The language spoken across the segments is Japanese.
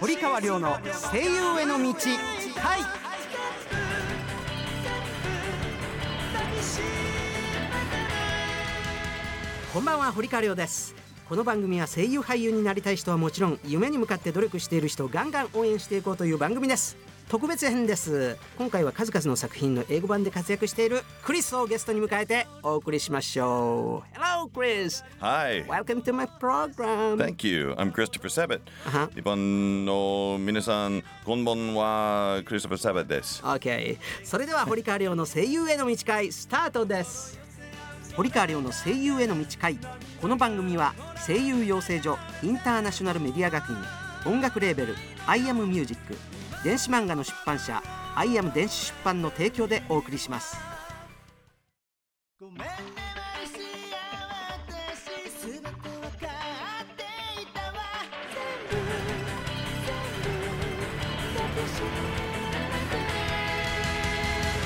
堀川亮の声優への道はい。こんばんは堀川亮です。この番組は声優俳優になりたい人はもちろん夢に向かって努力している人をガンガン応援していこうという番組です。特別編です今回は数々の作品の英語版で活躍しているクリスをゲストに迎えてお送りしましょう Hello Chris Hi. Welcome to my program Thank you. I'm Christopher Sabat. は日本の皆さん、こんばんは。クリストファー・サバットです。OK それでは堀川亮の声優への道会スタートです堀川亮の声優への道会この番組は声優養成所インターナショナルメディア学院音楽レーベル「アイアムミュージック電子漫画の出版社「アイアム電子出版」の提供でお送りします。ごめんねマリシア私すべてわかっていたわ。全部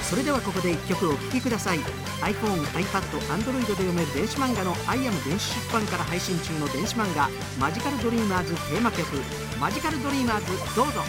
それではここで1曲お聴きください。iPhone、iPad、Android で読める電子漫画の「アイアム電子出版」から配信中の電子漫画「マジカルドリーマーズ」テーマ曲「マジカルドリーマーズ」どうぞ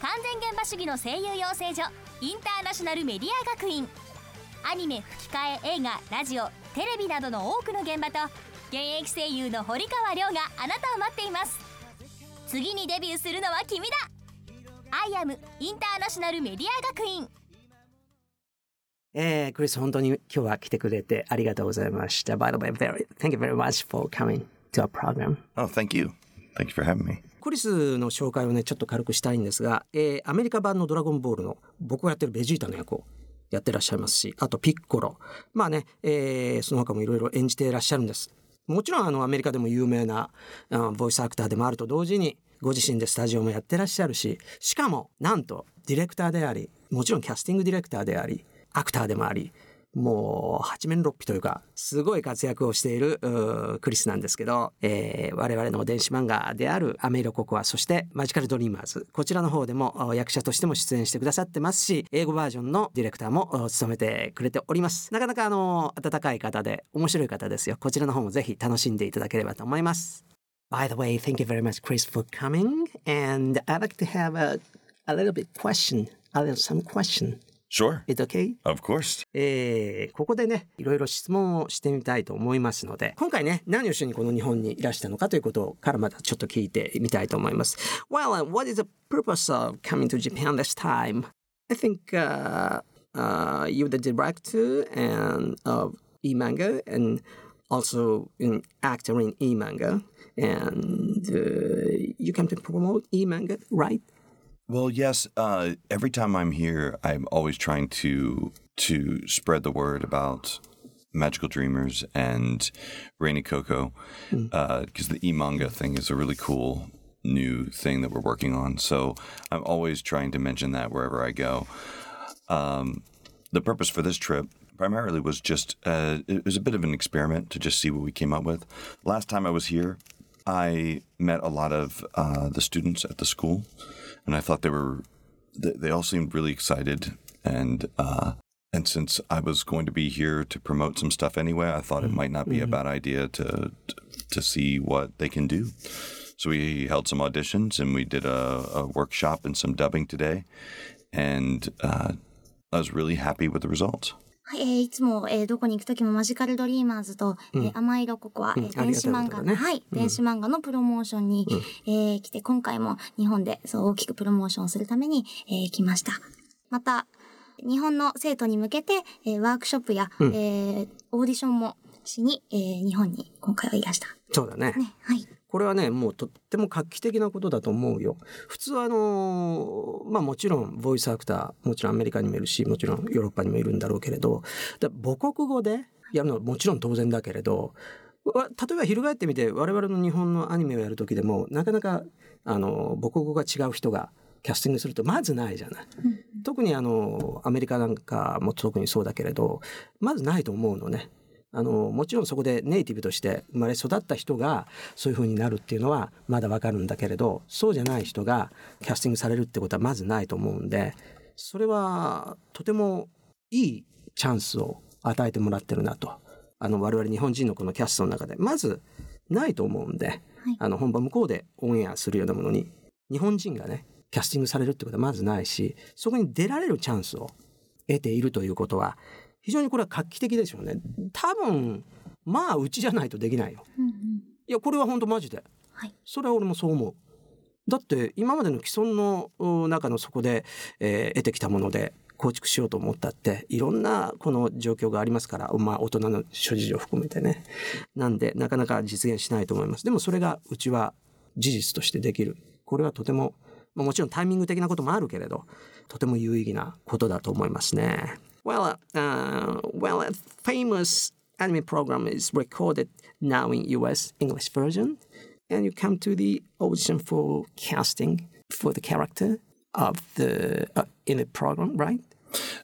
完全現場主義の声優養成所インターナショナルメディア学院アニメ吹き替え映画ラジオテレビなどの多くの現場と現役声優の堀川亮があなたを待っています次にデビューするのは君だアイアムインターナショナルメディア学院えー、クリス本当に今日は来てくれてありがとうございました。By the way, very, thank you very much for coming to our program. Oh, thank you. Thank you for having me. クリスの紹介をね、ちょっと軽くしたいんですが、えー、アメリカ版のドラゴンボールの僕がやってるベジータの役をやってらっしゃいますし、あとピッコロ。まあね、えー、その他もいろいろ演じていらっしゃるんです。もちろんあのアメリカでも有名な、うんボイスアクターでもあると同時に、ご自身でスタジオもやってらっしゃるし、しかも、なんと、ディレクターであり、もちろんキャスティングディレクターであり、アクターでもあり、もう八面六臂というか、すごい活躍をしているクリスなんですけど、えー我々の電子漫画であるアメイロココア、そしてマジカルドリーマーズ、こちらの方でも役者としても出演してくださってますし、英語バージョンのディレクターも務めてくれております。なかなかあの、温かい方で面白い方ですよ。こちらの方もぜひ楽しんでいただければと思います。By the way, thank you very much, Chris, for coming. And I'd like to have a, a little bit question, a little some question. Sure. It's okay? Of course. えーここでね、いろいろ質問をしてみたいと思いますので、今回ね、何をしにこの日本にいらしたのかということからまたちょっと聞いてみたいと思います。Well, uh, what is the purpose of coming to Japan this time? I think uh, uh, you're the director and of e-manga and also an actor in e-manga. And uh, you come to promote e-manga, right? Well, yes. Uh, every time I'm here, I'm always trying to to spread the word about Magical Dreamers and Rainy Coco, because the e manga thing is a really cool new thing that we're working on. So I'm always trying to mention that wherever I go. Um, the purpose for this trip primarily was just uh, it was a bit of an experiment to just see what we came up with. Last time I was here, I met a lot of uh, the students at the school, and I thought they were they, they all seemed really excited and. Uh, and since I was going to be here to promote some stuff anyway, I thought it might not be a bad idea to, to to see what they can do. So we held some auditions and we did a, a workshop and some dubbing today, and uh, I was really happy with the results. はい、えーいつも、えーどこに行くときもマジカルドリーマーズと、えー甘い色ココア、うん。えー電子漫画。ねはい、うん。電子漫画のプロモーションに、えー来て、今回も日本でそう大きくプロモーションするために、えー来ました。また、日本の生徒に向けて、えーワークショップや、うん。えーオーディションもしに、えー日本に今回はいらした。そうだね。ね、はい。これはねもうとっても画期的なことだと思うよ。普通はあのーまあもちろんボイスアクターもちろんアメリカにもいるしもちろんヨーロッパにもいるんだろうけれどだ母国語でやるのはもちろん当然だけれどわ例えば翻ってみて我々の日本のアニメをやる時でもなかなかあの母国語が違う人がキャスティングするとまずないじゃない。特にあのアメリカなんかも特にそうだけれどまずないと思うのね。あのもちろんそこでネイティブとして生まれ育った人がそういう風になるっていうのはまだわかるんだけれどそうじゃない人がキャスティングされるってことはまずないと思うんでそれはとてもいいチャンスを与えてもらってるなと。あの我々日本人のこのキャストの中でまずないと思うんで、あの本場向こうでオンエアするようなものに日本人がねキャスティングされるってことはまずないしそこに出られるチャンスを得ているということは非常にこれは画期的ですよね。多分まあうちじゃないとできないよ。うんうん。いやこれは本当マジで。はい。それは俺もそう思う。だって今までの既存のう中のそこで、えー得てきたもので構築しようと思ったっていろんなこの状況がありますからまあ大人の諸事情を含めてね。なんでなかなか実現しないと思います。でもそれがうちは事実としてできる。これはとても、まあ、もちろんタイミング的なこともあるけれどとても有意義なことだと思いますね Well, uh, well, a famous anime program is recorded now in US English version and you come to the audition for casting for the character of the uh, in the program, right?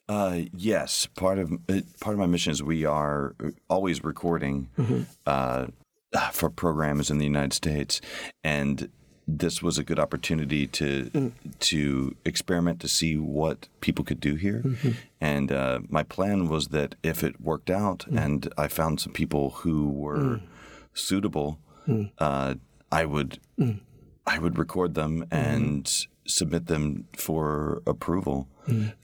Uh, yes, part of uh, part of my mission is we are always recording uh, for programs in the United States, and this was a good opportunity to mm. to experiment to see what people could do here. Mm-hmm. And uh, my plan was that if it worked out, mm. and I found some people who were mm. suitable, uh, I would I would record them mm-hmm. and submit them for approval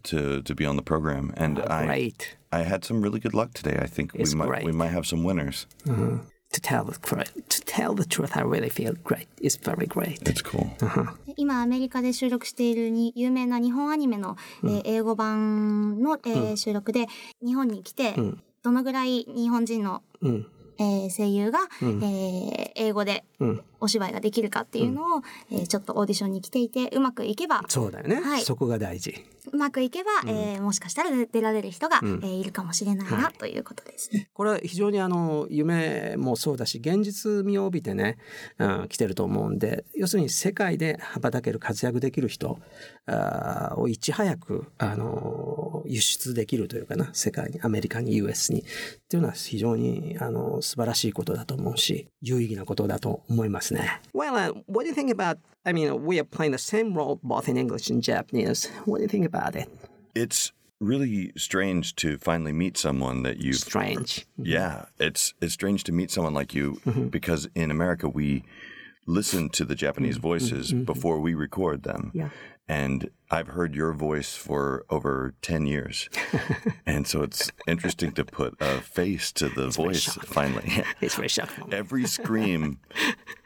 to to be on the program. And ah, I I had some really good luck today. I think It's we might great. we might have some winners. Mm-hmm. To tell the cor- to tell the truth, I really feel great. It's very great. It's cool. で今アメリカで収録しているに有名な日本アニメの、えー英語版の、えー収録で日本に来て、どのぐらい日本人の、うんえー声優が、えー英語でうんお芝居ができるかっていうのを、えーちょっとオーディションに来ていてうまくいけばそうだよね。はいそこが大事。うまくいけば、えーもしかしたら出られる人が、えーいるかもしれないな、はいということですね。これは非常にあの夢もそうだし現実味を帯びてね、うん、来てると思うんで要するに世界で羽ばたける活躍できる人あーをいち早くあの輸出できるというかな世界にアメリカに US にっていうのは非常にあの素晴らしいことだと思うし有意義なことだと思いますね。Well, uh, what do you think about? I mean, uh, we are playing the same role both in English and Japanese. What do you think about it? It's really strange to finally meet someone that you've Strange. Mm-hmm. Yeah, it's it's strange to meet someone like you mm-hmm. because in America we listen to the Japanese mm-hmm. voices before we record them. Yeah. And I've heard your voice for over 10 years. and so it's interesting to put a face to the very voice finally. It's very shocking. Every scream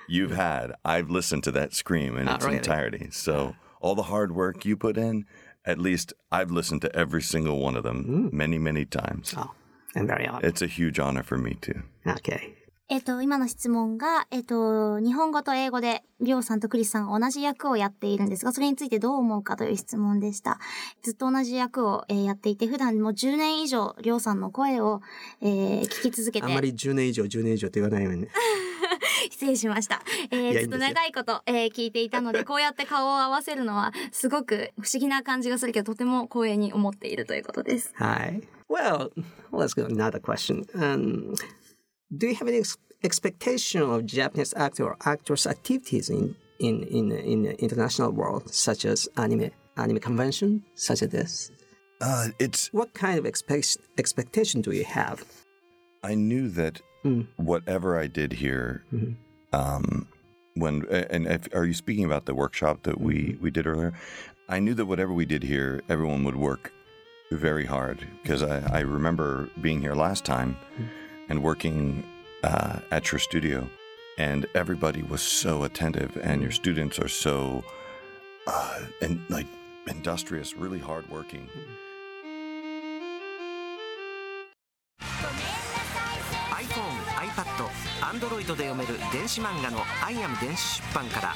you've had, I've listened to that scream in Oh, its really? entirety. So all the hard work you put in, at least I've listened to every single one of them mm. many, many times. Oh, I'm very honored. It's a huge honor for me too. Okay. えっ、と、今の質問が、えっ、と、日本語と英語で、りょうさんとクリスさんが同じ役をやっているんですが、それについてどう思うかという質問でした。ずっと同じ役を、えーやっていて、普段もう10年以上、りょうさんの声を、えー聞き続けてあんまり10年以上10年以上って言わないようにね。失礼しました。えーずっと長いこと、えー聞いていたので、こうやって顔を合わせるのは、すごく不思議な感じがするけど、とても光栄に思っているということです。Hi. Well, let's go another question. Um, do you have any ex- expectation of Japanese actor or actress activities in in in in the international world, such as anime anime convention, such as this? Uh, it's What kind of expect- expectation do you have? I knew that Mm. whatever I did here, um, when and if, are you speaking about the workshop that we we did earlier? I knew that whatever we did here, everyone would work very hard because I, I remember being here last time and working uh, at your studio, and everybody was so attentive, and your students are so uh, and like industrious, really hardworking. iPhone、iPad、Android で読める電子漫画の「アイアム電子出版」から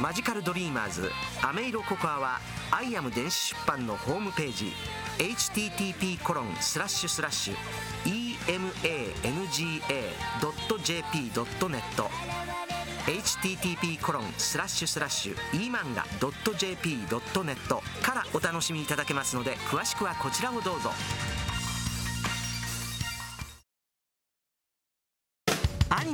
マジカルドリーマーズアメイロココアはアイアム電子出版のホームページ http コロンスラッシュスラッシュ emanga.jp.net http コロンスラッシュスラッシュ emanga.jp.net からお楽しみいただけますので詳しくはこちらをどうぞ。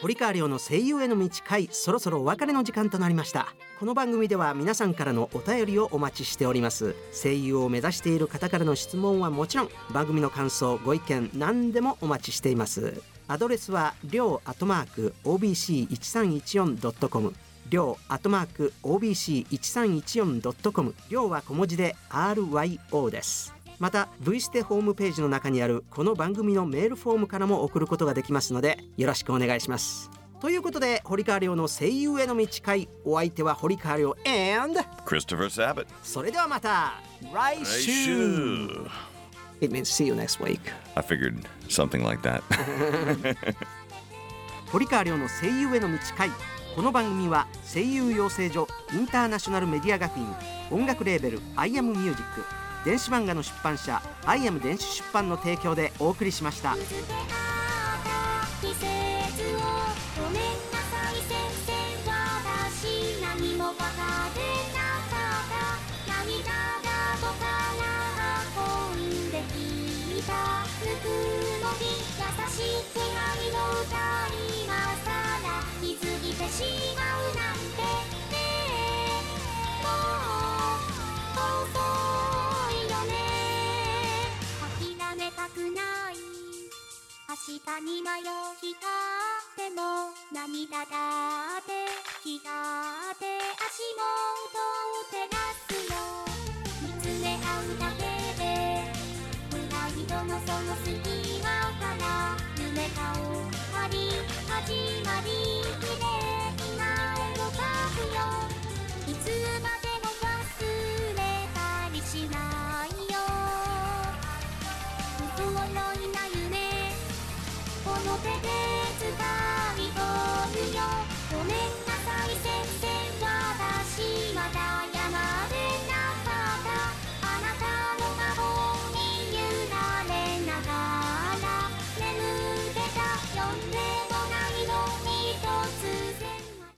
堀川亮の声優への道会そろそろお別れの時間となりました。この番組では皆さんからのお便りをお待ちしております。声優を目指している方からの質問はもちろん番組の感想ご意見何でもお待ちしています。アドレスはりょうアットマーク OBC1314.com りょうアットマーク OBC1314.com りょうは小文字で RYO です。また V ステホームページの中にあるこの番組のメールフォームからも送ることができますのでよろしくお願いしますということで堀川亮の声優への道会お相手は堀川亮 and Christopher Sabat. それではまた来週 It means see you next week I figured something like that. 堀川亮の声優への道会この番組は声優養成所インターナショナルメディア学院音楽レーベル「アイアムミュージック電子漫画の出版社「アイアム電子出版」の提供でお送りしました。明日に迷いがあっても涙だって。日がって足元を照らすよ見つめ合うだけで。プライドのその隙間から。夢が終わり始まり。きれてて